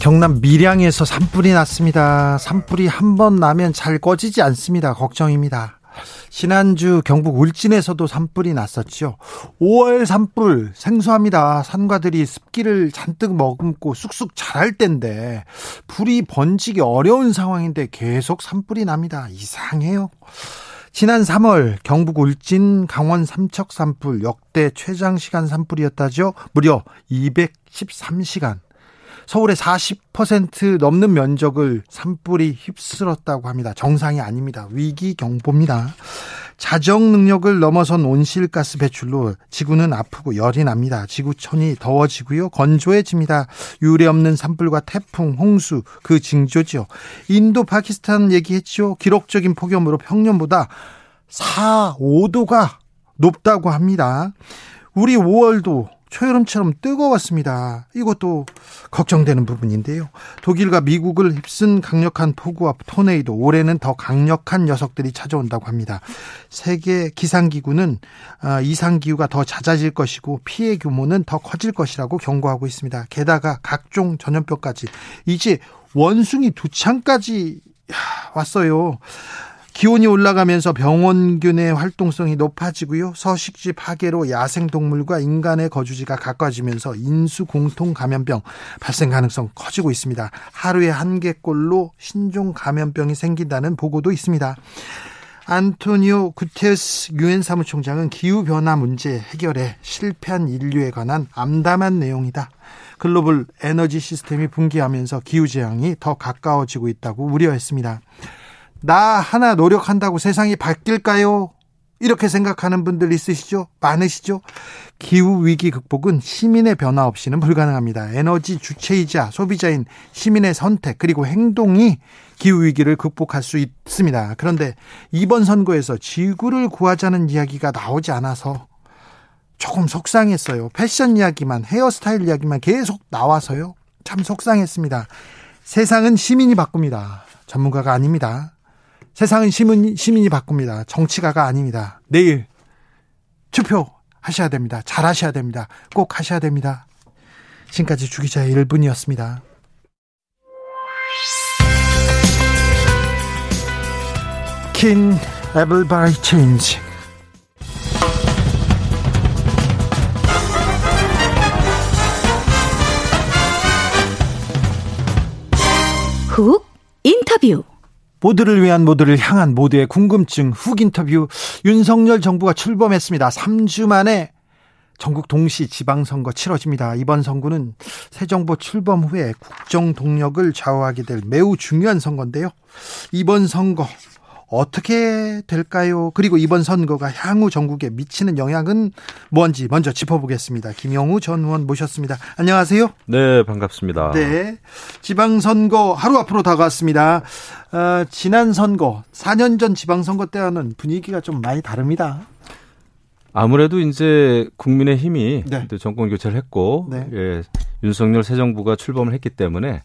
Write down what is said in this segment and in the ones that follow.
경남 밀양에서 산불이 났습니다. 산불이 한 번 나면 잘 꺼지지 않습니다. 걱정입니다. 지난주 경북 울진에서도 산불이 났었죠. 5월 산불 생소합니다. 산과들이 습기를 잔뜩 머금고 쑥쑥 자랄 때인데 불이 번지기 어려운 상황인데 계속 산불이 납니다. 이상해요. 지난 3월 경북 울진 강원 삼척 산불 역대 최장 시간 산불이었다죠. 무려 213시간. 서울의 40% 넘는 면적을 산불이 휩쓸었다고 합니다. 정상이 아닙니다. 위기 경보입니다. 자정 능력을 넘어선 온실가스 배출로 지구는 아프고 열이 납니다. 지구촌이 더워지고요. 건조해집니다. 유례 없는 산불과 태풍, 홍수 그 징조죠. 인도 파키스탄 얘기했죠. 기록적인 폭염으로 평년보다 4, 5도가 높다고 합니다. 우리 5월도 초여름처럼 뜨거웠습니다. 이것도 걱정되는 부분인데요. 독일과 미국을 휩쓴 강력한 폭우와 토네이도 올해는 더 강력한 녀석들이 찾아온다고 합니다. 세계 기상기구는 아, 이상 기후가 더 잦아질 것이고 피해 규모는 더 커질 것이라고 경고하고 있습니다. 게다가 각종 전염병까지 이제 원숭이 두 창까지 왔어요. 기온이 올라가면서 병원균의 활동성이 높아지고요. 서식지 파괴로 야생동물과 인간의 거주지가 가까워지면서 인수 공통 감염병 발생 가능성 커지고 있습니다. 하루에 한 개꼴로 신종 감염병이 생긴다는 보고도 있습니다. 안토니오 구테스 유엔 사무총장은 기후 변화 문제 해결에 실패한 인류에 관한 암담한 내용이다. 글로벌 에너지 시스템이 붕괴하면서 기후 재앙이 더 가까워지고 있다고 우려했습니다. 나 하나 노력한다고 세상이 바뀔까요? 이렇게 생각하는 분들 있으시죠? 많으시죠? 기후 위기 극복은 시민의 변화 없이는 불가능합니다. 에너지 주체이자 소비자인 시민의 선택 그리고 행동이 기후 위기를 극복할 수 있습니다. 그런데 이번 선거에서 지구를 구하자는 이야기가 나오지 않아서 조금 속상했어요. 패션 이야기만 헤어스타일 이야기만 계속 나와서요. 참 속상했습니다. 세상은 시민이 바꿉니다. 전문가가 아닙니다. 세상은 시민, 시민이 바꿉니다. 정치가가 아닙니다. 내일 투표 하셔야 됩니다. 잘 하셔야 됩니다. 꼭 하셔야 됩니다. 지금까지 주기자의 1분이었습니다. 킨 에블 바이 체인지 훅 인터뷰 모두를 위한 모두를 향한 모두의 궁금증 훅 인터뷰 윤석열 정부가 출범했습니다. 3주 만에 전국 동시 지방선거 치러집니다. 이번 선거는 새 정부 출범 후에 국정 동력을 좌우하게 될 매우 중요한 선거인데요. 이번 선거 어떻게 될까요? 그리고 이번 선거가 향후 전국에 미치는 영향은 뭔지 먼저 짚어보겠습니다. 김영우 전 의원 모셨습니다. 안녕하세요. 네, 반갑습니다. 네. 지방선거 하루 앞으로 다가왔습니다. 어, 지난 선거, 4년 전 지방선거 때와는 분위기가 좀 많이 다릅니다. 아무래도 이제 국민의 힘이 네. 정권 교체를 했고, 네. 예, 윤석열 새 정부가 출범을 했기 때문에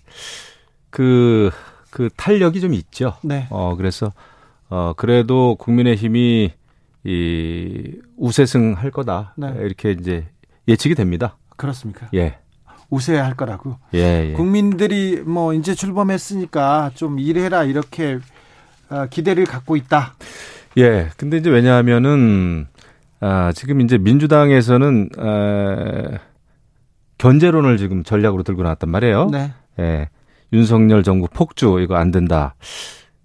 그, 그 탄력이 좀 있죠. 네. 어, 그래서 어, 그래도 국민의힘이 이 우세승 할 거다. 네. 이렇게 이제 예측이 됩니다. 그렇습니까? 예. 우세야 할 거라고. 예, 예. 국민들이 뭐 이제 출범했으니까 좀 일해라 이렇게 어, 기대를 갖고 있다. 예. 근데 이제 왜냐하면은 아, 지금 이제 민주당에서는 에, 견제론을 지금 전략으로 들고 나왔단 말이에요. 네. 예. 윤석열 정부 폭주 이거 안 된다.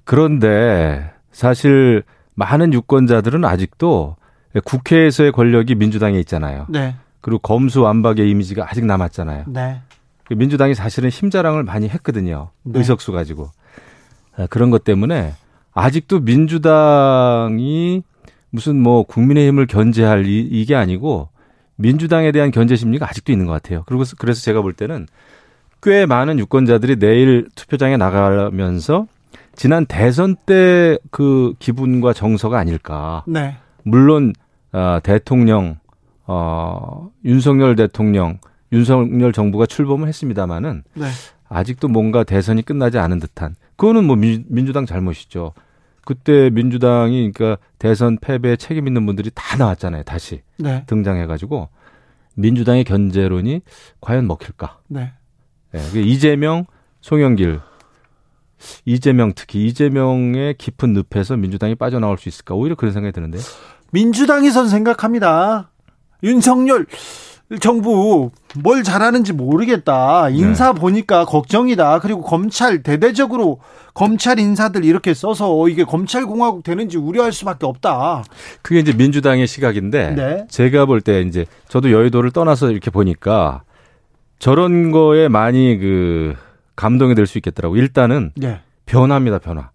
그런데 사실 많은 유권자들은 아직도 국회에서의 권력이 민주당에 있잖아요. 네. 그리고 검수 완박의 이미지가 아직 남았잖아요. 네. 민주당이 사실은 힘자랑을 많이 했거든요. 네. 의석수 가지고. 아, 그런 것 때문에 아직도 민주당이 무슨 뭐 국민의힘을 견제할 이, 이게 아니고 민주당에 대한 견제 심리가 아직도 있는 것 같아요. 그리고 그래서 제가 볼 때는 꽤 많은 유권자들이 내일 투표장에 나가면서 지난 대선 때 그 기분과 정서가 아닐까. 네. 물론 어, 대통령 어, 윤석열 대통령, 윤석열 정부가 출범을 했습니다마는 네. 아직도 뭔가 대선이 끝나지 않은 듯한 그거는 뭐 민, 민주당 잘못이죠. 그때 민주당이 그러니까 대선 패배에 책임 있는 분들이 다 나왔잖아요. 다시 네. 등장해가지고 민주당의 견제론이 과연 먹힐까? 네. 예, 그 이재명, 송영길, 이재명 특히 이재명의 깊은 늪에서 민주당이 빠져나올 수 있을까? 오히려 그런 생각이 드는데. 민주당에선 생각합니다. 윤석열 정부 뭘 잘하는지 모르겠다. 인사 네. 보니까 걱정이다. 그리고 검찰 대대적으로 검찰 인사들 이렇게 써서 이게 검찰 공화국 되는지 우려할 수밖에 없다. 그게 이제 민주당의 시각인데 네. 제가 볼 때 이제 저도 여의도를 떠나서 이렇게 보니까 저런 거에 많이 그 감동이 될 수 있겠더라고. 일단은 네. 변화입니다, 변화.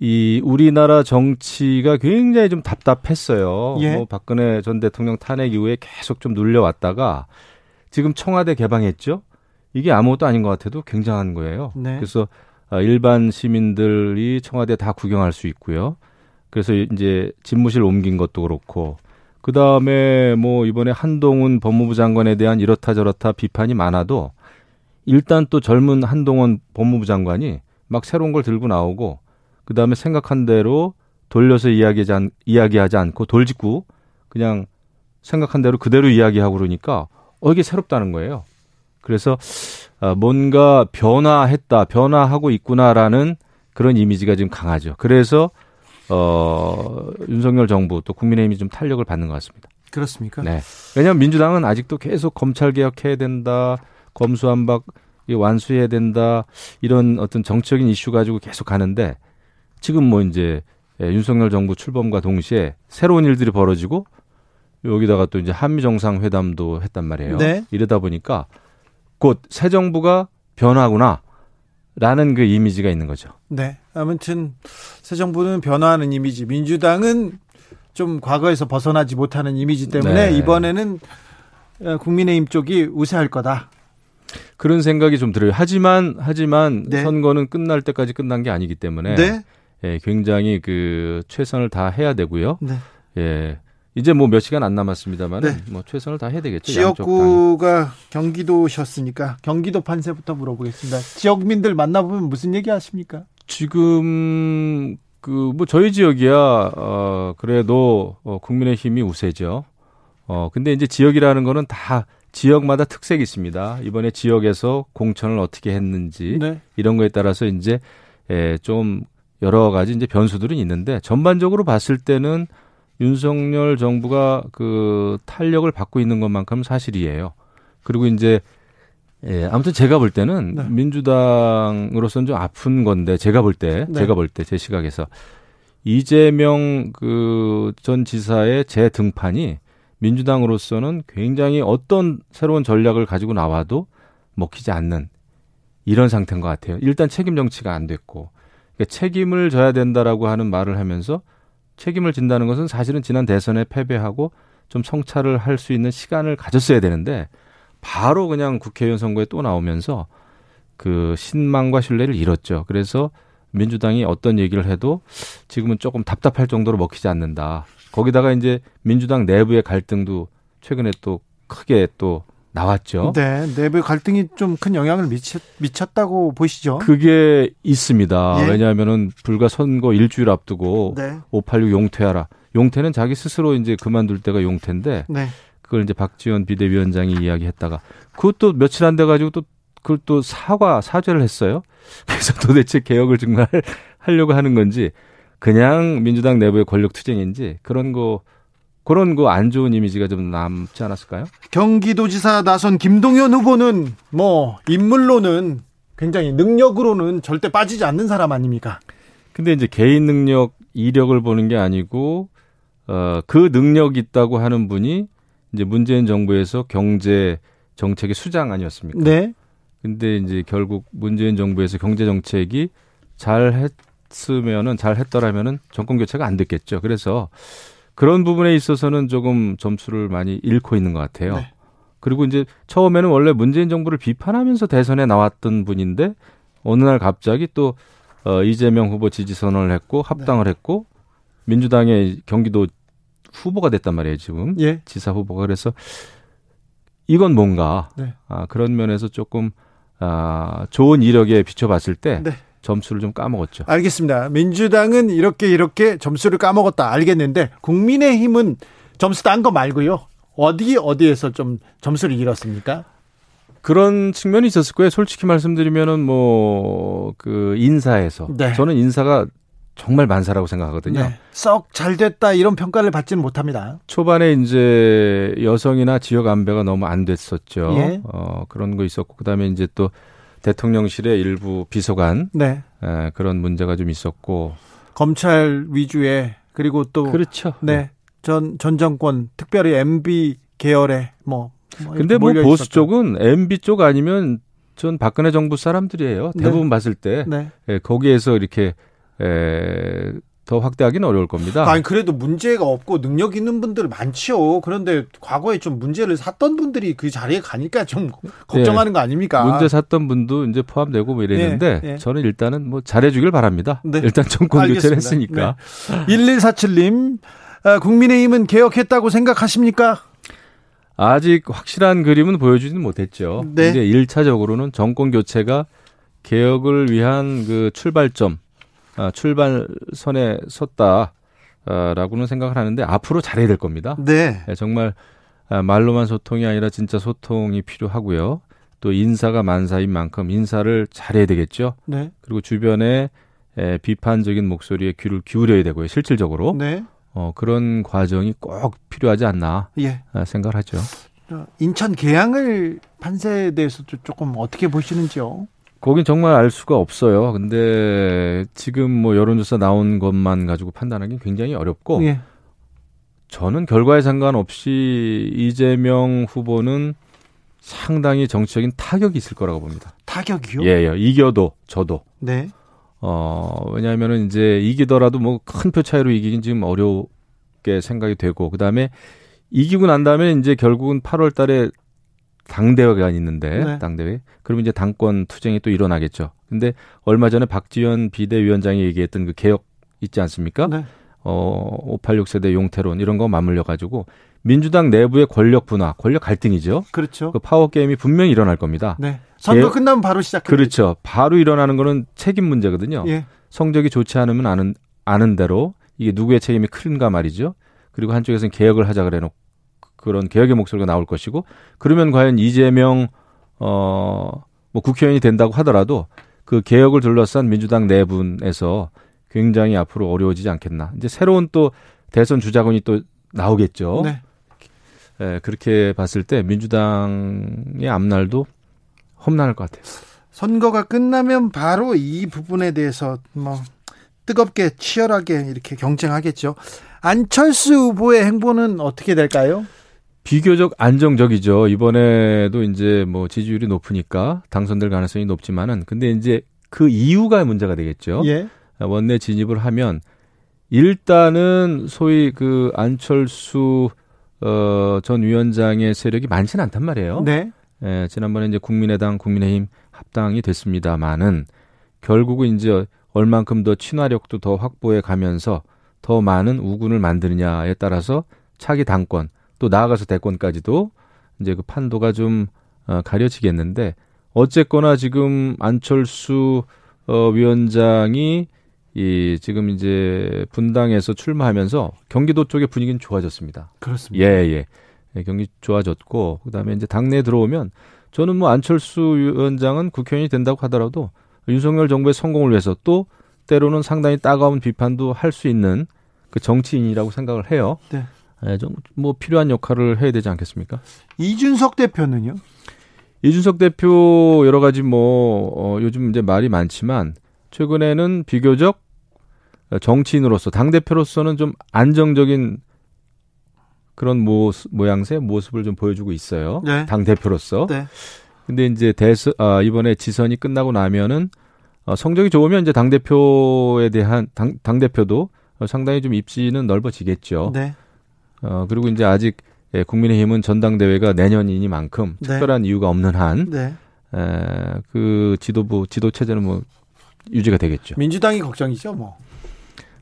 이 우리나라 정치가 굉장히 좀 답답했어요. 예. 뭐 박근혜 전 대통령 탄핵 이후에 계속 좀 눌려왔다가 지금 청와대 개방했죠. 이게 아무것도 아닌 것 같아도 굉장한 거예요. 네. 그래서 아, 일반 시민들이 청와대 다 구경할 수 있고요. 그래서 이제 집무실 옮긴 것도 그렇고 그 다음에 뭐 이번에 한동훈 법무부 장관에 대한 이렇다 저렇다 비판이 많아도 일단 또 젊은 한동훈 법무부 장관이 막 새로운 걸 들고 나오고 그 다음에 생각한 대로 돌려서 이야기하지, 않, 이야기하지 않고 돌직구 그냥 생각한 대로 그대로 이야기하고 그러니까 어 이게 새롭다는 거예요. 그래서 아, 뭔가 변화했다, 변화하고 있구나라는 그런 이미지가 지금 강하죠. 그래서 어 윤석열 정부 또 국민의힘이 좀 탄력을 받는 것 같습니다. 그렇습니까? 네. 왜냐하면 민주당은 아직도 계속 검찰 개혁해야 된다, 검수한박 완수해야 된다 이런 어떤 정치적인 이슈 가지고 계속 가는데 지금 뭐 이제 예, 윤석열 정부 출범과 동시에 새로운 일들이 벌어지고 여기다가 또 이제 한미 정상회담도 했단 말이에요. 네. 이러다 보니까 곧 새 정부가 변화구나. 라는 그 이미지가 있는 거죠. 네. 아무튼 새 정부는 변화하는 이미지, 민주당은 좀 과거에서 벗어나지 못하는 이미지 때문에 네. 이번에는 어, 국민의힘 쪽이 우세할 거다. 그런 생각이 좀 들어요. 하지만 하지만 네. 선거는 끝날 때까지 끝난 게 아니기 때문에 네. 예, 굉장히 그 최선을 다 해야 되고요. 네. 예. 이제 뭐 몇 시간 안 남았습니다만 네. 뭐 최선을 다 해야 되겠죠. 지역구가 경기도셨으니까 경기도 판세부터 물어보겠습니다. 지역민들 만나보면 무슨 얘기 하십니까? 지금 그 뭐 저희 지역이야 어 그래도 어 국민의 힘이 우세죠. 어 근데 이제 지역이라는 거는 다 지역마다 특색이 있습니다. 이번에 지역에서 공천을 어떻게 했는지 네. 이런 거에 따라서 이제 에, 좀 여러 가지 이제 변수들은 있는데 전반적으로 봤을 때는 윤석열 정부가 그 탄력을 받고 있는 것만큼 사실이에요. 그리고 이제 예, 아무튼 제가 볼 때는 네. 민주당으로서는 좀 아픈 건데 제가 볼 때, 네. 제가 볼 때 제 시각에서 이재명 그 전 지사의 재등판이 민주당으로서는 굉장히 어떤 새로운 전략을 가지고 나와도 먹히지 않는 이런 상태인 것 같아요. 일단 책임 정치가 안 됐고 그러니까 책임을 져야 된다라고 하는 말을 하면서 책임을 진다는 것은 사실은 지난 대선에 패배하고 좀 성찰을 할 수 있는 시간을 가졌어야 되는데 바로 그냥 국회의원 선거에 또 나오면서 그 신망과 신뢰를 잃었죠. 그래서 민주당이 어떤 얘기를 해도 지금은 조금 답답할 정도로 먹히지 않는다. 거기다가 이제 민주당 내부의 갈등도 최근에 또 크게 또 나왔죠. 네, 내부 갈등이 좀 큰 영향을 미쳤, 미쳤다고 보시죠? 그게 있습니다. 예. 왜냐하면은 불과 선거 일주일 앞두고 네, 586 용퇴하라. 용퇴는 자기 스스로 이제 그만둘 때가 용퇴인데 네, 그걸 이제 박지원 비대위원장이 이야기했다가 그것도 며칠 안 돼 가지고 또 그걸 또 사과 사죄를 했어요. 그래서 도대체 개혁을 정말 하려고 하는 건지 그냥 민주당 내부의 권력 투쟁인지 그런 거 그런 거 안 좋은 이미지가 좀 남지 않았을까요? 경기도지사 나선 김동연 후보는 뭐 인물로는 굉장히 능력으로는 절대 빠지지 않는 사람 아닙니까? 근데 이제 개인 능력 이력을 보는 게 아니고 어 그 능력 있다고 하는 분이 이제 문재인 정부에서 경제 정책의 수장 아니었습니까? 네, 근데 이제 결국 문재인 정부에서 경제 정책이 잘 했 으면은 잘 했더라면은 정권 교체가 안 됐겠죠. 그래서 그런 부분에 있어서는 조금 점수를 많이 잃고 있는 것 같아요. 네. 그리고 이제 처음에는 원래 문재인 정부를 비판하면서 대선에 나왔던 분인데 어느 날 갑자기 또 어, 이재명 후보 지지 선언을 했고 합당을 네. 했고 민주당의 경기도 후보가 됐단 말이에요 지금 예. 지사 후보가 그래서 이건 뭔가 네. 아, 그런 면에서 조금 아, 좋은 이력에 비춰봤을 때 네. 점수를 좀 까먹었죠. 알겠습니다. 민주당은 이렇게 이렇게 점수를 까먹었다 알겠는데 국민의힘은 점수 딴 거 말고요. 어디 어디에서 좀 점수를 잃었습니까? 그런 측면이 있었을 거예요. 솔직히 말씀드리면은 뭐 그 인사에서 네. 저는 인사가 정말 만사라고 생각하거든요. 네. 썩잘 됐다 이런 평가를 받지는 못합니다. 초반에 이제 여성이나 지역 안배가 너무 안 됐었죠. 예. 어, 그런 거 있었고 그다음에 이제 또 대통령실의 일부 비서관 네. 에, 그런 문제가 좀 있었고 검찰 위주의 그리고 또 그렇죠. 네. 전, 전 정권 특별히 MB 계열의 뭐, 뭐 근데 뭐 보수 있었다. 쪽은 MB 쪽 아니면 전 박근혜 정부 사람들이에요. 네. 대부분 네. 봤을 때 네. 예, 거기에서 이렇게 에, 더 확대하기는 어려울 겁니다. 아니 그래도 문제가 없고 능력 있는 분들 많지요. 그런데 과거에 좀 문제를 샀던 분들이 그 자리에 가니까 좀 걱정하는 네. 거 아닙니까? 문제 샀던 분도 이제 포함되고 뭐 이랬는데 네. 네. 저는 일단은 뭐 잘해주길 바랍니다. 네. 일단 정권 교체를 했으니까. 네. 1147님 아, 국민의힘은 개혁했다고 생각하십니까? 아직 확실한 그림은 보여주지는 못했죠. 네. 이제 1차적으로는 정권 교체가 개혁을 위한 그 출발점 아, 출발선에 섰다라고는 생각을 하는데 앞으로 잘해야 될 겁니다. 네. 네 정말 아, 말로만 소통이 아니라 진짜 소통이 필요하고요. 또 인사가 만사인 만큼 인사를 잘해야 되겠죠. 네. 그리고 주변에 비판적인 목소리에 귀를 기울여야 되고요. 실질적으로. 네. 어, 그런 과정이 꼭 필요하지 않나 예. 아, 생각을 하죠. 인천 계양을 판세에 대해서 조금 어떻게 보시는지요? 거긴 정말 알 수가 없어요. 근데 지금 뭐 여론조사 나온 것만 가지고 판단하기 굉장히 어렵고 예. 저는 결과에 상관없이 이재명 후보는 상당히 정치적인 타격이 있을 거라고 봅니다. 타격이요? 예, 예. 이겨도 저도. 네. 어, 왜냐하면은 이제 이기더라도 뭐 큰 표 차이로 이기긴 지금 어렵게 생각이 되고 그다음에 이기고 난 다음에 이제 결국은 8월 달에 당대회가 있는데 네. 당대회 그러면 이제 당권 투쟁이 또 일어나겠죠. 근데 얼마 전에 박지원 비대위원장이 얘기했던 그 개혁 있지 않습니까? 네. 어, 586 세대 용태론 이런 거 맞물려 가지고 민주당 내부의 권력 분화, 권력 갈등이죠. 그렇죠. 그 파워 게임이 분명히 일어날 겁니다. 네. 선거 개 끝나면 바로 시작. 그렇죠. 바로 일어나는 거는 책임 문제거든요. 예. 성적이 좋지 않으면 아는 아는 대로 이게 누구의 책임이 큰가 말이죠. 그리고 한쪽에서는 개혁을 하자 그래 놓고 그런 개혁의 목소리가 나올 것이고 그러면 과연 이재명 어뭐 국회의원이 된다고 하더라도 그 개혁을 둘러싼 민주당 내분에서 굉장히 앞으로 어려워지지 않겠나. 이제 새로운 또 대선 주자군이 또 나오겠죠. 네. 예, 그렇게 봤을 때 민주당의 앞날도 험난할 것 같아요. 선거가 끝나면 바로 이 부분에 대해서 뭐 뜨겁게 치열하게 이렇게 경쟁하겠죠. 안철수 후보의 행보는 어떻게 될까요? 비교적 안정적이죠. 이번에도 이제 뭐 지지율이 높으니까 당선될 가능성이 높지만은 근데 이제 그 이유가 문제가 되겠죠. 예. 원내 진입을 하면 일단은 소위 그 안철수 어, 전 위원장의 세력이 많지는 않단 말이에요. 네. 예, 지난번에 이제 국민의당, 국민의힘 합당이 됐습니다만은 결국은 이제 얼만큼 더 친화력도 더 확보해 가면서 더 많은 우군을 만드느냐에 따라서 차기 당권 또 나아가서 대권까지도 이제 그 판도가 좀 어, 가려지겠는데 어쨌거나 지금 안철수 어, 위원장이 이 지금 이제 분당에서 출마하면서 경기도 쪽의 분위기는 좋아졌습니다. 그렇습니다. 예, 예. 예 경기 좋아졌고 그다음에 이제 당내에 들어오면 저는 뭐 안철수 위원장은 국회의원이 된다고 하더라도 윤석열 정부의 성공을 위해서 또 때로는 상당히 따가운 비판도 할 수 있는 그 정치인이라고 생각을 해요. 네. 예, 좀뭐 필요한 역할을 해야 되지 않겠습니까? 이준석 대표는요? 이준석 대표 여러 가지 뭐 어, 요즘 이제 말이 많지만 최근에는 비교적 정치인으로서 당 대표로서는 좀 안정적인 그런 모습, 모양새 모습을 좀 보여주고 있어요. 네. 당 대표로서. 네. 근데 이제 대선 아, 이번에 지선이 끝나고 나면은 어, 성적이 좋으면 이제 당 대표에 대한 당, 당 대표도 상당히 좀 입지는 넓어지겠죠. 네. 어, 그리고 이제 아직 예, 국민의힘은 전당대회가 내년이니만큼 네. 특별한 이유가 없는 한, 네. 에, 그 지도부, 지도 체제는 뭐 유지가 되겠죠. 민주당이 걱정이죠, 뭐.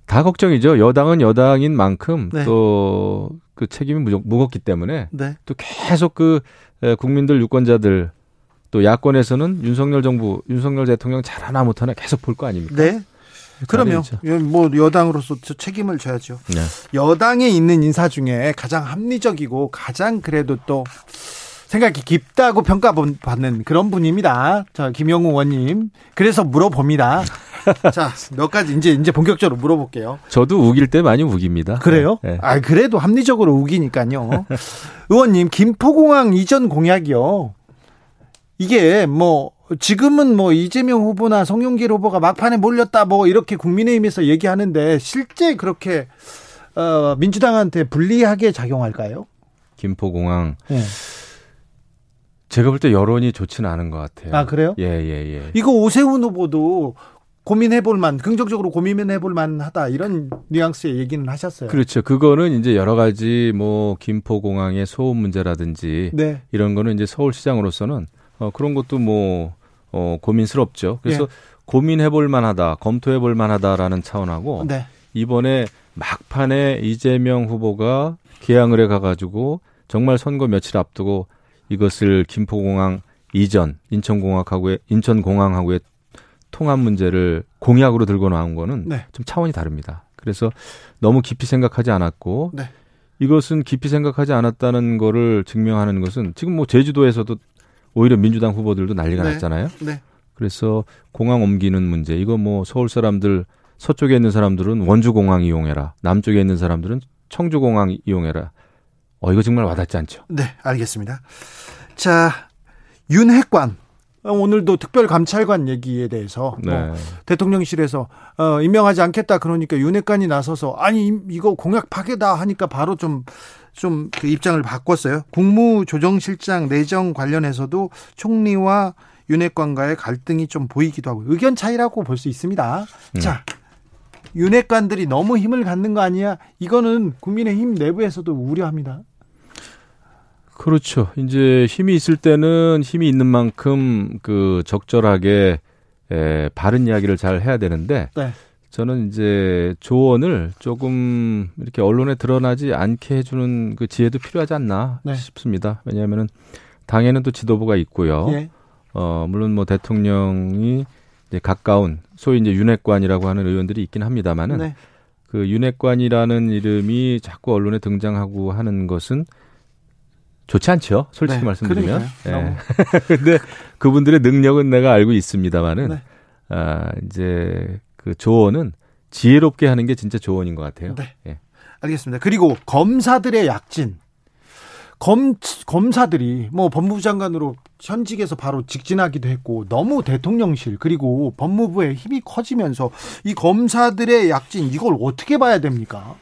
다 걱정이죠. 여당은 여당인 만큼 네. 또그 책임이 무적- 무겁기 때문에 네. 또 계속 그 에, 국민들 유권자들 또 야권에서는 윤석열 정부, 윤석열 대통령 잘하나 못하나 계속 볼 거 아닙니까? 네. 그러면 잘해야죠. 뭐 여당으로서 저 책임을 져야죠. 네. 여당에 있는 인사 중에 가장 합리적이고 가장 그래도 또 생각이 깊다고 평가받는 그런 분입니다. 자, 김영우 의원님. 그래서 물어봅니다. 자, 몇 가지 이제 이제 본격적으로 물어볼게요. 저도 우길 때 많이 우깁니다. 그래요? 네. 아, 그래도 합리적으로 우기니까요. 의원님, 김포공항 이전 공약이요. 이게 뭐 지금은 뭐 이재명 후보나 송영길 후보가 막판에 몰렸다 뭐 이렇게 국민의힘에서 얘기하는데 실제 그렇게 어, 민주당한테 불리하게 작용할까요? 김포공항 네. 제가 볼 때 여론이 좋지는 않은 것 같아요. 아, 그래요? 예, 예, 예. 이거 오세훈 후보도 고민해볼 만, 긍정적으로 고민해볼 만하다 이런 뉘앙스의 얘기는 하셨어요. 그렇죠. 그거는 이제 여러 가지 뭐 김포공항의 소음 문제라든지 네, 이런 거는 이제 서울시장으로서는 어, 그런 것도 뭐 어, 고민스럽죠. 그래서 예. 고민해볼 만하다, 검토해볼 만하다라는 차원하고 네, 이번에 막판에 이재명 후보가 개항을 해 가가지고 정말 선거 며칠 앞두고 이것을 김포공항 이전 인천공항하고의 인천공항하고의 통합 문제를 공약으로 들고 나온 거는 네. 좀 차원이 다릅니다. 그래서 너무 깊이 생각하지 않았고 네. 이것은 깊이 생각하지 않았다는 거를 증명하는 것은 지금 뭐 제주도에서도 오히려 민주당 후보들도 난리가 네. 났잖아요. 네, 그래서 공항 옮기는 문제 이거 뭐 서울 사람들 서쪽에 있는 사람들은 원주 공항 이용해라 남쪽에 있는 사람들은 청주 공항 이용해라 어 이거 정말 와닿지 않죠 네, 알겠습니다. 자, 윤핵관. 어, 오늘도 특별감찰관 얘기에 대해서 네 뭐 대통령실에서 어, 임명하지 않겠다 그러니까 윤핵관이 나서서 아니 임- 이거 공약 파괴다 하니까 바로 좀 좀 그 입장을 바꿨어요. 국무조정실장 내정 관련해서도 총리와 윤핵관과의 갈등이 좀 보이기도 하고 의견 차이라고 볼 수 있습니다. 음. 자, 윤핵관들이 너무 힘을 갖는 거 아니야? 이거는 국민의힘 내부에서도 우려합니다. 그렇죠 이제 힘이 있을 때는 힘이 있는 만큼 그 적절하게 에, 바른 이야기를 잘 해야 되는데 네. 저는 이제 조언을 조금 이렇게 언론에 드러나지 않게 해주는 그 지혜도 필요하지 않나 네. 싶습니다 왜냐하면은 당에는 또 지도부가 있고요 예. 어, 물론 뭐 대통령이 이제 가까운 소위 이제 윤핵관이라고 하는 의원들이 있긴 합니다만은 네. 그 윤핵관이라는 이름이 자꾸 언론에 등장하고 하는 것은 좋지 않죠. 솔직히 네, 말씀드리면. 예. 근데 그분들의 능력은 내가 알고 있습니다만은 네. 아, 이제 그 조언은 지혜롭게 하는 게 진짜 조언인 것 같아요. 네. 예. 알겠습니다. 그리고 검사들의 약진. 검, 검사들이 뭐 법무부 장관으로 현직에서 바로 직진하기도 했고 너무 대통령실 그리고 법무부의 힘이 커지면서 이 검사들의 약진 이걸 어떻게 봐야 됩니까?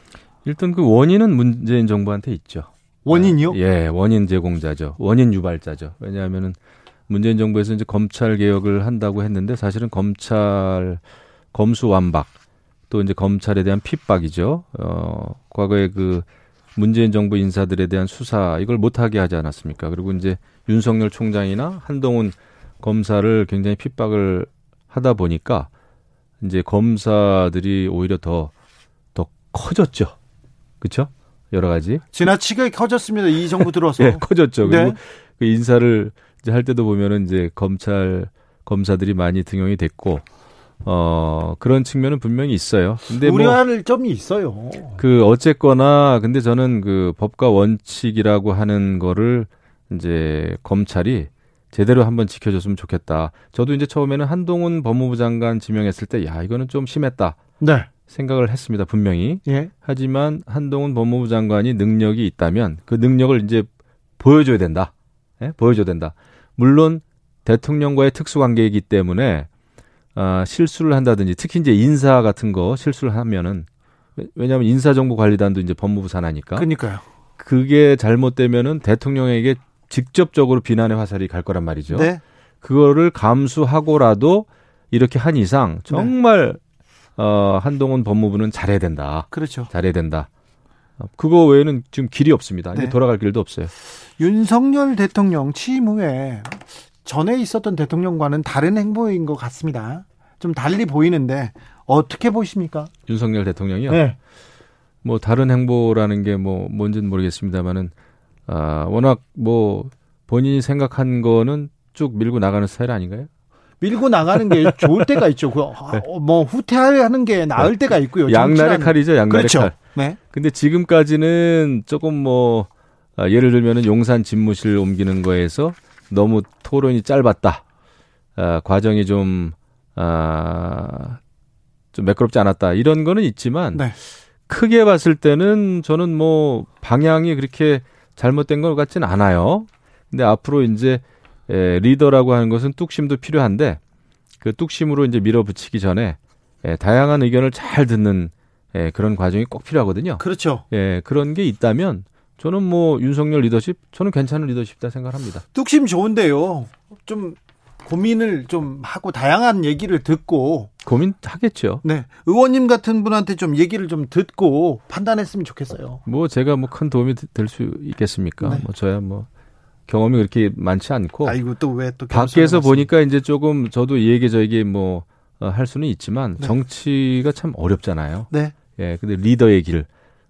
일단 그 원인은 문재인 정부한테 있죠. 원인이요? 아, 예, 원인 제공자죠. 원인 유발자죠. 왜냐하면은 문재인 정부에서 이제 검찰 개혁을 한다고 했는데 사실은 검찰 검수 완박 또 이제 검찰에 대한 핍박이죠. 어, 과거에 그 문재인 정부 인사들에 대한 수사 이걸 못하게 하지 않았습니까? 그리고 이제 윤석열 총장이나 한동훈 검사를 굉장히 핍박을 하다 보니까 이제 검사들이 오히려 더, 더 커졌죠. 그쵸? 여러 가지. 지나치게 커졌습니다. 이 정부 들어서. 예, 커졌죠. 그리고 네. 그 인사를 이제 할 때도 보면은 이제 검찰 검사들이 많이 등용이 됐고 어 그런 측면은 분명히 있어요. 근데 뭐 우려할 점이 있어요. 그 어쨌거나 근데 저는 그 법과 원칙이라고 하는 거를 이제 검찰이 제대로 한번 지켜줬으면 좋겠다. 저도 이제 처음에는 한동훈 법무부 장관 지명했을 때 야 이거는 좀 심했다 네. 생각을 했습니다 분명히. 예. 하지만 한동훈 법무부 장관이 능력이 있다면 그 능력을 이제 보여줘야 된다. 예? 보여줘야 된다. 물론 대통령과의 특수관계이기 때문에 아, 실수를 한다든지 특히 이제 인사 같은 거 실수를 하면은 왜- 왜냐하면 인사정보관리단도 이제 법무부 산하니까 그러니까요. 그게 잘못되면은 대통령에게 직접적으로 비난의 화살이 갈 거란 말이죠. 네. 그거를 감수하고라도 이렇게 한 이상 정말 어, 한동훈 법무부는 잘해야 된다. 그렇죠. 잘해야 된다. 그거 외에는 지금 길이 없습니다. 이제 네. 돌아갈 길도 없어요. 윤석열 대통령 취임 후에 전에 있었던 대통령과는 다른 행보인 것 같습니다. 좀 달리 보이는데 어떻게 보십니까? 윤석열 대통령이요. 네. 뭐 다른 행보라는 게 뭐 뭔지는 모르겠습니다만은 아, 워낙 뭐 본인이 생각한 거는 쭉 밀고 나가는 스타일 아닌가요? 밀고 나가는 게 좋을 때가 있죠. 그, 아, 뭐 후퇴하는 게 나을 때가 있고요. 네. 양날의 칼이죠, 양날의 그렇죠. 칼. 네. 근데 지금까지는 조금 뭐 아, 예를 들면은 용산 집무실 옮기는 거에서 너무 토론이 짧았다. 아, 과정이 좀 아, 좀 매끄럽지 않았다. 이런 거는 있지만 네. 크게 봤을 때는 저는 뭐 방향이 그렇게 잘못된 것 같지는 않아요. 근데 앞으로 이제 에, 리더라고 하는 것은 뚝심도 필요한데 그 뚝심으로 이제 밀어붙이기 전에 에, 다양한 의견을 잘 듣는 에, 그런 과정이 꼭 필요하거든요. 그렇죠. 예, 그런 게 있다면 저는 뭐 윤석열 리더십 저는 괜찮은 리더십이다 생각합니다. 뚝심 좋은데요. 좀 고민을 좀 하고 다양한 얘기를 듣고 고민하겠죠. 네. 의원님 같은 분한테 좀 얘기를 좀 듣고 판단했으면 좋겠어요. 뭐 제가 뭐 큰 도움이 될 수 있겠습니까? 네. 뭐 저야 뭐 경험이 그렇게 많지 않고 아이고 또 왜또 밖에서 보니까 이제 조금 저도 이 얘기 저 얘기 뭐 할 수는 있지만 네. 정치가 참 어렵잖아요. 네. 예, 근데 리더의 길,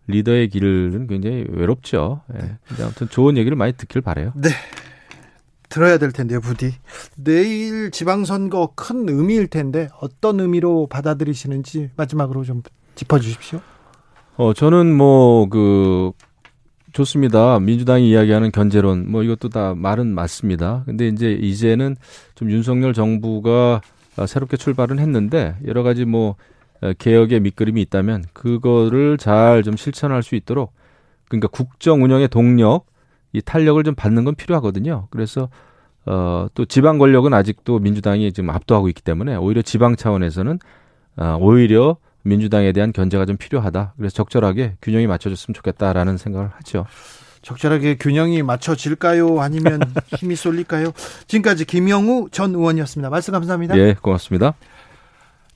리더의 길은 굉장히 외롭죠. 예. 근데 아무튼 좋은 얘기를 많이 듣길 바래요. 네. 들어야 될 텐데요, 부디. 내일 지방선거 큰 의미일 텐데 어떤 의미로 받아들이시는지 마지막으로 좀 짚어 주십시오. 어, 저는 뭐, 그, 좋습니다. 민주당이 이야기하는 견제론, 뭐 이것도 다 말은 맞습니다. 근데 이제 이제는 좀 윤석열 정부가 아, 새롭게 출발은 했는데 여러 가지 뭐, 어, 개혁의 밑그림이 있다면 그거를 잘 좀 실천할 수 있도록 그러니까 국정 운영의 동력, 이 탄력을 좀 받는 건 필요하거든요. 그래서 어, 또 지방 권력은 아직도 민주당이 지금 압도하고 있기 때문에 오히려 지방 차원에서는 어, 오히려 민주당에 대한 견제가 좀 필요하다. 그래서 적절하게 균형이 맞춰졌으면 좋겠다라는 생각을 하죠. 적절하게 균형이 맞춰질까요? 아니면 힘이 쏠릴까요? 지금까지 김영우 전 의원이었습니다. 말씀 감사합니다. 예, 고맙습니다.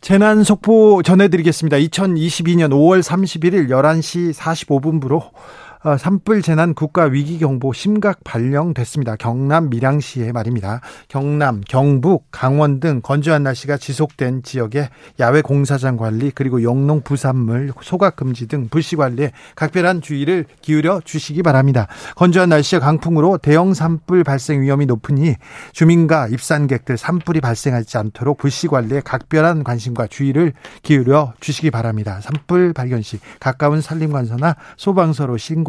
재난 속보 전해드리겠습니다. 2022년 5월 31일 11시 45분부로 어, 산불 재난 국가 위기 경보 심각 발령됐습니다. 경남 밀양시에 말입니다. 경남, 경북, 강원 등 건조한 날씨가 지속된 지역에 야외 공사장 관리 그리고 영농 부산물 소각 금지 등 불씨 관리에 각별한 주의를 기울여 주시기 바랍니다. 건조한 날씨와 강풍으로 대형 산불 발생 위험이 높으니 주민과 입산객들 산불이 발생하지 않도록 불씨 관리에 각별한 관심과 주의를 기울여 주시기 바랍니다. 산불 발견 시 가까운 산림관서나 소방서로 신고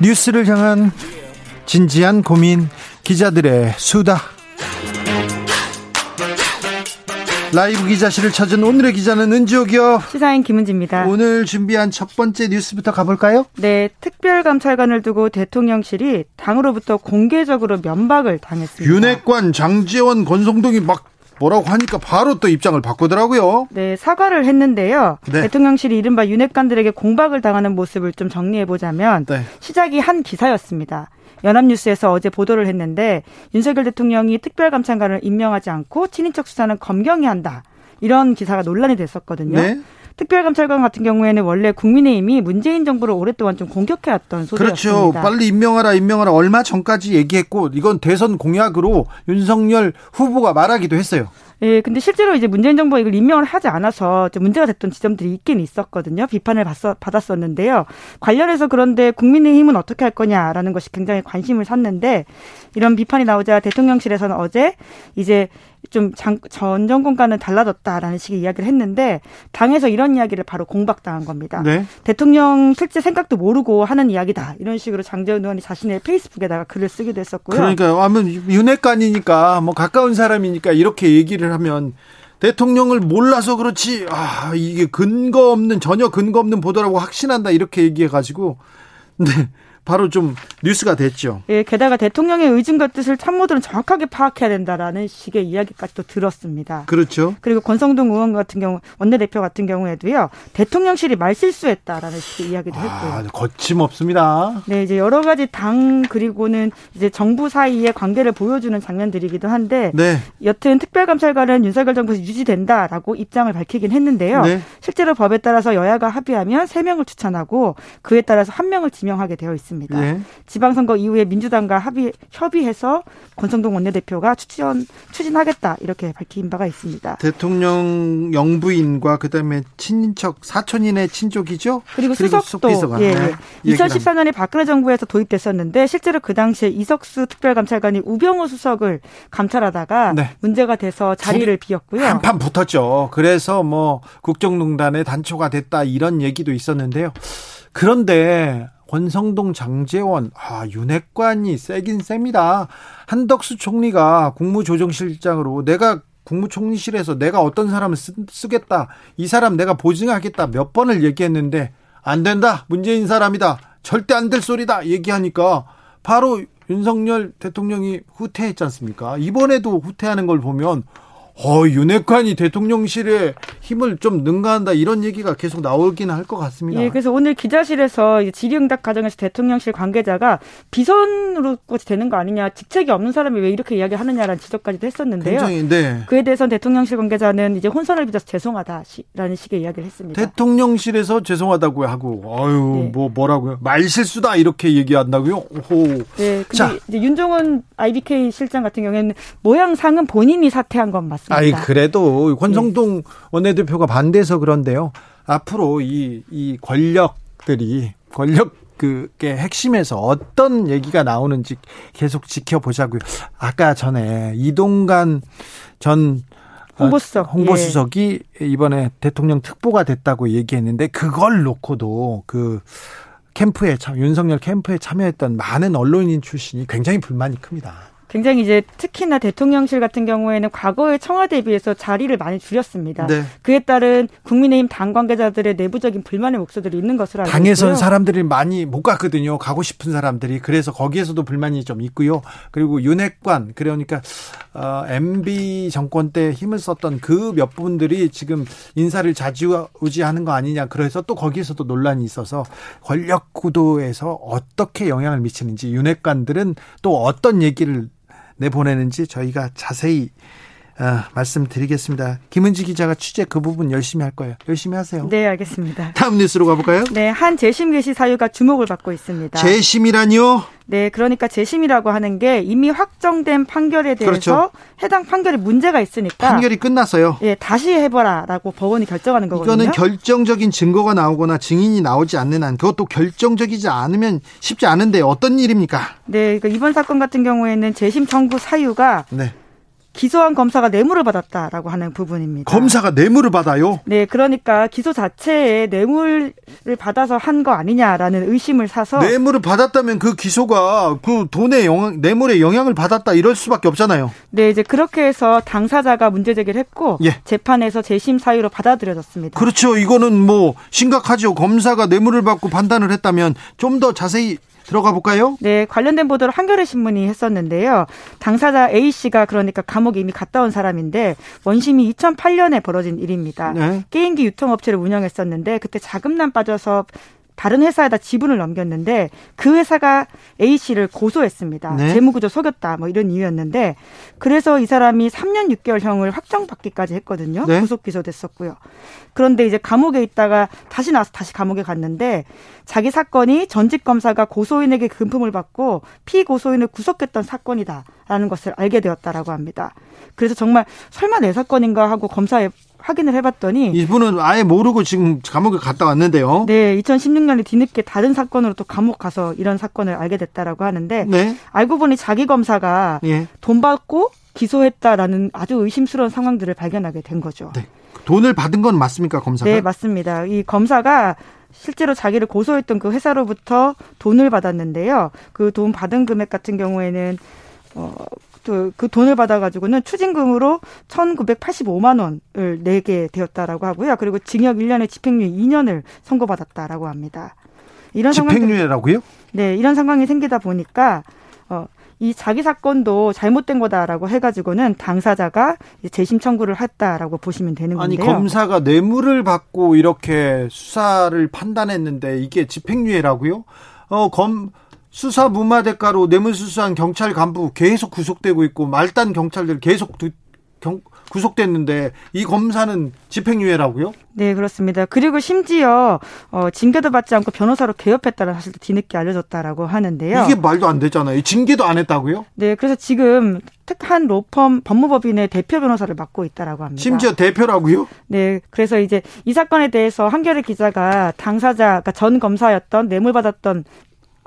뉴스를 향한 진지한 고민 기자들의 수다 라이브 기자실을 찾은 오늘의 기자는 은지옥이요 시사인 김은지입니다. 오늘 준비한 첫 번째 뉴스부터 가볼까요? 네, 특별감찰관을 두고 대통령실이 당으로부터 공개적으로 면박을 당했습니다. 윤핵관 장재원 권성동이 막 뭐라고 하니까 바로 또 입장을 바꾸더라고요 네, 사과를 했는데요. 네. 대통령실이 이른바 윤핵관들에게 공박을 당하는 모습을 좀 정리해 보자면 네. 시작이 한 기사였습니다. 연합뉴스에서 어제 보도를 했는데 윤석열 대통령이 특별감찰관을 임명하지 않고 친인척 수사는 검경이 한다. 이런 기사가 논란이 됐었거든요. 네. 특별감찰관 같은 경우에는 원래 국민의힘이 문재인 정부를 오랫동안 좀 공격해왔던 그렇죠. 소재였습니다. 빨리 임명하라, 임명하라 얼마 전까지 얘기했고 이건 대선 공약으로 윤석열 후보가 말하기도 했어요. 예, 근데 실제로 이제 문재인 정부가 이걸 임명을 하지 않아서 좀 문제가 됐던 지점들이 있긴 있었거든요. 비판을 받았, 받았었는데요. 관련해서 그런데 국민의힘은 어떻게 할 거냐라는 것이 굉장히 관심을 샀는데 이런 비판이 나오자 대통령실에서는 어제 이제 좀 전 정권과는 달라졌다라는 식의 이야기를 했는데 당에서 이런 이야기를 바로 공박당한 겁니다. 네. 대통령 실제 생각도 모르고 하는 이야기다. 이런 식으로 장재원 의원이 자신의 페이스북에다가 글을 쓰기도 했었고요. 그러니까 아무 윤핵관이니까 뭐 가까운 사람이니까 이렇게 얘기를 하면 대통령을 몰라서 그렇지 아 이게 근거 없는 전혀 근거 없는 보도라고 확신한다 이렇게 얘기해 가지고. 네 바로 좀 뉴스가 됐죠. 예, 게다가 대통령의 의중과 뜻을 참모들은 정확하게 파악해야 된다라는 식의 이야기까지 도 들었습니다. 그렇죠. 그리고 권성동 의원 같은 경우 원내대표 같은 경우에도요 대통령실이 말실수했다라는 식의 이야기도 했고요. 아, 거침없습니다. 네, 이제 여러 가지 당 그리고는 이제 정부 사이의 관계를 보여주는 장면들이기도 한데 네. 여튼 특별감찰관은 윤석열 정부에서 유지된다라고 입장을 밝히긴 했는데요. 네. 실제로 법에 따라서 여야가 합의하면 세명을 추천하고 그에 따라서 한명을 지명하게 되어 있습니다. 네. 지방선거 이후에 민주당과 합의 협의해서 권성동 원내대표가 추천 추진하겠다 이렇게 밝힌 바가 있습니다. 대통령 영부인과 그다음에 친인척 사촌인의 친족이죠. 그리고 수석도 수석비서가. 예, 네. 예. 2014년에 박근혜 정부에서 도입됐었는데 실제로 그 당시에 이석수 특별감찰관이 우병우 수석을 감찰하다가 네. 문제가 돼서 자리를 비웠고요. 한판 붙었죠. 그래서 뭐 국정농단의 단초가 됐다 이런 얘기도 있었는데요. 그런데 권성동 장재원. 아 윤핵관이 세긴 셉니다. 한덕수 총리가 국무조정실장으로 내가 국무총리실에서 내가 어떤 사람을 쓰, 쓰겠다. 이 사람 내가 보증하겠다. 몇 번을 얘기했는데 안 된다. 문재인 사람이다. 절대 안 될 소리다. 얘기하니까 바로 윤석열 대통령이 후퇴했지 않습니까? 이번에도 후퇴하는 걸 보면 어, 윤핵관이 대통령실에 힘을 좀 능가한다 이런 얘기가 계속 나오긴 할 것 같습니다. 예, 그래서 오늘 기자실에서 질의응답 과정에서 대통령실 관계자가 비선으로까지 되는 거 아니냐, 직책이 없는 사람이 왜 이렇게 이야기하느냐라는 지적까지도 했었는데요. 굉장히 네. 그에 대해서 대통령실 관계자는 이제 혼선을 빚어서 죄송하다라는 식의 이야기를 했습니다. 대통령실에서 죄송하다고 하고, 어유 네. 뭐 뭐라고요? 말 실수다 이렇게 얘기한다고요? 호. 네, 근데 자. 이제 윤종원 IBK 실장 같은 경우에는 모양상은 본인이 사퇴한 건 맞습니다. 아이 그래도 권성동 원내대표가 반대해서 그런데요. 앞으로 이 이 권력들이 권력 그게 핵심에서 어떤 얘기가 나오는지 계속 지켜보자고요. 아까 전에 이동관 전 어, 홍보수석. 홍보수석이 이번에 대통령 특보가 됐다고 얘기했는데 그걸 놓고도 그 캠프에 참 윤석열 캠프에 참여했던 많은 언론인 출신이 굉장히 불만이 큽니다. 굉장히 이제 특히나 대통령실 같은 경우에는 과거의 청와대에 비해서 자리를 많이 줄였습니다. 네. 그에 따른 국민의힘 당 관계자들의 내부적인 불만의 목소들이 있는 것으로 알고 당에선 있고요. 사람들이 많이 못 갔거든요. 가고 싶은 사람들이 그래서 거기에서도 불만이 좀 있고요. 그리고 윤핵관 그러니까 어, MB 정권 때 힘을 썼던 그 몇 분들이 지금 인사를 자주우지하는 거 아니냐. 그래서 또 거기에서도 논란이 있어서 권력 구도에서 어떻게 영향을 미치는지 윤핵관들은 또 어떤 얘기를 내보내는지 저희가 자세히 어, 말씀드리겠습니다. 김은지 기자가 취재 그 부분 열심히 할 거예요. 열심히 하세요. 네, 알겠습니다. 다음 뉴스로 가볼까요? 네, 한 재심 개시 사유가 주목을 받고 있습니다. 재심이라니요? 네, 그러니까 재심이라고 하는 게 이미 확정된 판결에 대해서 그렇죠. 해당 판결에 문제가 있으니까 판결이 끝났어요. 예, 다시 해보라라고 법원이 결정하는 거거든요. 이거는 결정적인 증거가 나오거나 증인이 나오지 않는 한 그것도 결정적이지 않으면 쉽지 않은데 어떤 일입니까? 네, 그러니까 이번 사건 같은 경우에는 재심 청구 사유가 네. 기소한 검사가 뇌물을 받았다라고 하는 부분입니다. 검사가 뇌물을 받아요. 네, 그러니까 기소 자체에 뇌물을 받아서 한 거 아니냐라는 의심을 사서 뇌물을 받았다면 그 기소가 그 돈의 영향, 뇌물의 영향을 받았다 이럴 수밖에 없잖아요. 네, 이제 그렇게 해서 당사자가 문제 제기를 했고 예. 재판에서 재심 사유로 받아들여졌습니다. 그렇죠. 이거는 뭐 심각하죠. 검사가 뇌물을 받고 판단을 했다면 좀 더 자세히 들어가 볼까요? 네, 관련된 보도를 한겨레 신문이 했었는데요. 당사자 A 씨가 그러니까 감옥에 이미 갔다 온 사람인데 원심이 2008년에 벌어진 일입니다. 네. 게임기 유통업체를 운영했었는데 그때 자금난 빠져서 다른 회사에다 지분을 넘겼는데 그 회사가 A 씨를 고소했습니다. 네. 재무구조 속였다 뭐 이런 이유였는데 그래서 이 사람이 3년 6개월형을 확정받기까지 했거든요. 네. 구속 기소됐었고요. 그런데 이제 감옥에 있다가 다시 나와서 다시 감옥에 갔는데 자기 사건이 전직 검사가 고소인에게 금품을 받고 피고소인을 구속했던 사건이다라는 것을 알게 되었다라고 합니다. 그래서 정말 설마 내 사건인가 하고 검사에 확인을 해봤더니 이분은 아예 모르고 지금 감옥에 갔다 왔는데요. 네, 2016년에 뒤늦게 다른 사건으로 또 감옥 가서 이런 사건을 알게 됐다라고 하는데 네. 알고 보니 자기 검사가 예. 돈 받고 기소했다라는 아주 의심스러운 상황들을 발견하게 된 거죠. 네. 돈을 받은 건 맞습니까, 검사가? 네, 맞습니다. 이 검사가 실제로 자기를 고소했던 그 회사로부터 돈을 받았는데요. 그 돈 받은 금액 같은 경우에는 어, 그 돈을 받아가지고는 추징금으로 1,985만 원을 내게 되었다라고 하고요. 그리고 징역 1년에 집행유예 2년을 선고받았다라고 합니다. 이런 집행유예라고요? 네, 이런 상황이 생기다 보니까 어, 이 자기 사건도 잘못된 거다라고 해가지고는 당사자가 재심 청구를 했다라고 보시면 되는 건데요. 아니 검사가 뇌물을 받고 이렇게 수사를 판단했는데 이게 집행유예라고요? 어, 검 수사 무마 대가로 뇌물수수한 경찰 간부 계속 구속되고 있고 말단 경찰들 계속 두, 경, 구속됐는데 이 검사는 집행유예라고요? 네 그렇습니다. 그리고 심지어 어, 징계도 받지 않고 변호사로 개업했다는 사실도 뒤늦게 알려졌다라고 하는데요. 이게 말도 안 되잖아요. 징계도 안 했다고요? 네 그래서 지금 특한 로펌 법무법인의 대표 변호사를 맡고 있다라고 합니다. 심지어 대표라고요? 네 그래서 이제 이 사건에 대해서 한겨레 기자가 당사자 그러니까 전 검사였던 뇌물 받았던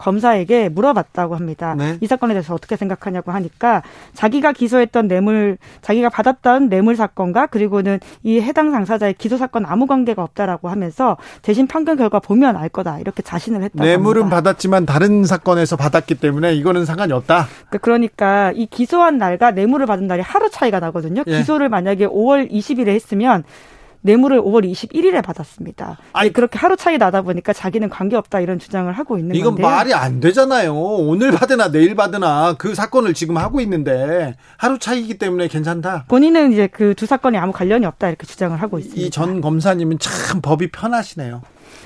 검사에게 물어봤다고 합니다. 네. 이 사건에 대해서 어떻게 생각하냐고 하니까 자기가 기소했던 뇌물, 자기가 받았던 뇌물 사건과 그리고는 이 해당 당사자의 기소 사건 아무 관계가 없다라고 하면서 대신 판결 결과 보면 알 거다 이렇게 자신을 했다고 뇌물은 합니다. 받았지만 다른 사건에서 받았기 때문에 이거는 상관이 없다. 그 그러니까 이 기소한 날과 뇌물을 받은 날이 하루 차이가 나거든요. 예. 기소를 만약에 5월 20일에 했으면 뇌물을 5월 21일에 받았습니다. 아니 그렇게 하루 차이 나다 보니까 자기는 관계 없다 이런 주장을 하고 있는 이건 건데요. 말이 안 되잖아요. 오늘 받으나 내일 받으나 그 사건을 지금 하고 있는데 하루 차이기 때문에 괜찮다. 본인은 이제 그 두 사건이 아무 관련이 없다 이렇게 주장을 하고 있습니다. 이 전 검사님은 참 법이 편하시네요.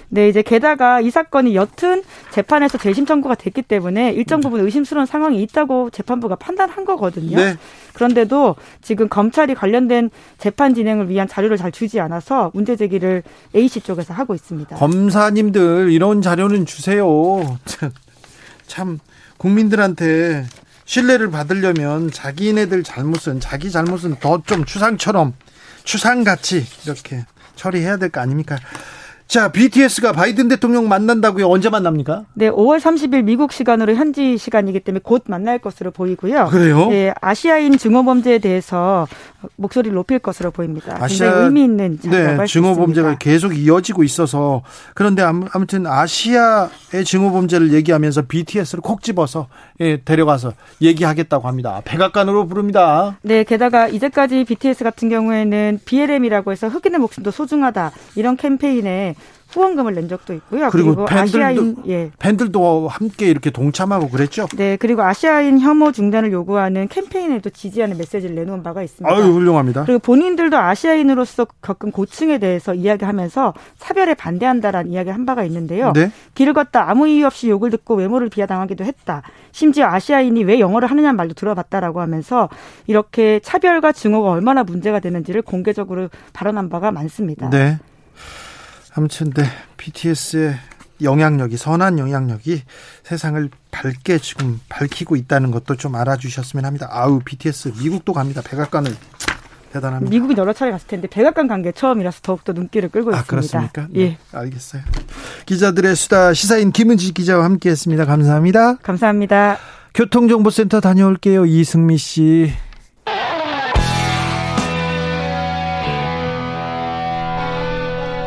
네, 이제 게다가 이 사건이 여튼 재판에서 재심 청구가 됐기 때문에 일정 부분 의심스러운 상황이 있다고 재판부가 판단한 거거든요. 네. 그런데도 지금 검찰이 관련된 재판 진행을 위한 자료를 잘 주지 않아서 문제 제기를 A씨 쪽에서 하고 있습니다. 검사님들 이런 자료는 주세요. 참 국민들한테 신뢰를 받으려면 자기네들 잘못은 자기 잘못은 더 좀 추상처럼 추상같이 이렇게 처리해야 될 거 아닙니까? 자, BTS가 바이든 대통령 만난다고요? 언제 만납니까? 네, 5월 30일 미국 시간으로 현지 시간이기 때문에 곧 만날 것으로 보이고요. 그래요? 네, 아시아인 증오 범죄에 대해서 목소리를 높일 것으로 보입니다. 아시아 의미 있는 네, 증오 범죄가 계속 이어지고 있어서 그런데 아무튼 아시아의 증오 범죄를 얘기하면서 BTS를 콕 집어서 예, 데려가서 얘기하겠다고 합니다. 백악관으로 부릅니다. 네, 게다가 이제까지 BTS 같은 경우에는 BLM이라고 해서 흑인의 목숨도 소중하다 이런 캠페인에 후원금을 낸 적도 있고요. 그리고, 그리고 팬들도, 아시아인 예. 팬들도 함께 이렇게 동참하고 그랬죠. 네, 그리고 아시아인 혐오 중단을 요구하는 캠페인에도 지지하는 메시지를 내놓은 바가 있습니다. 아유, 훌륭합니다. 그리고 본인들도 아시아인으로서 겪은 고충에 대해서 이야기하면서 차별에 반대한다라는 이야기를 한 바가 있는데요. 네? 길을 걷다 아무 이유 없이 욕을 듣고 외모를 비하당하기도 했다. 심지어 아시아인이 왜 영어를 하느냐는 말도 들어봤다라고 하면서 이렇게 차별과 증오가 얼마나 문제가 되는지를 공개적으로 발언한 바가 많습니다. 네. 아무튼 네, BTS의 영향력이 선한 영향력이 세상을 밝게 지금 밝히고 있다는 것도 좀 알아주셨으면 합니다. 아우 BTS 미국도 갑니다. 백악관을 대단합니다. 미국은 여러 차례 갔을 텐데 백악관 간 게 처음이라서 더욱더 눈길을 끌고 아, 있습니다. 그렇습니까? 네, 예, 알겠어요. 기자들의 수다 시사인 김은지 기자와 함께했습니다. 감사합니다. 감사합니다. 교통정보센터 다녀올게요. 이승미 씨.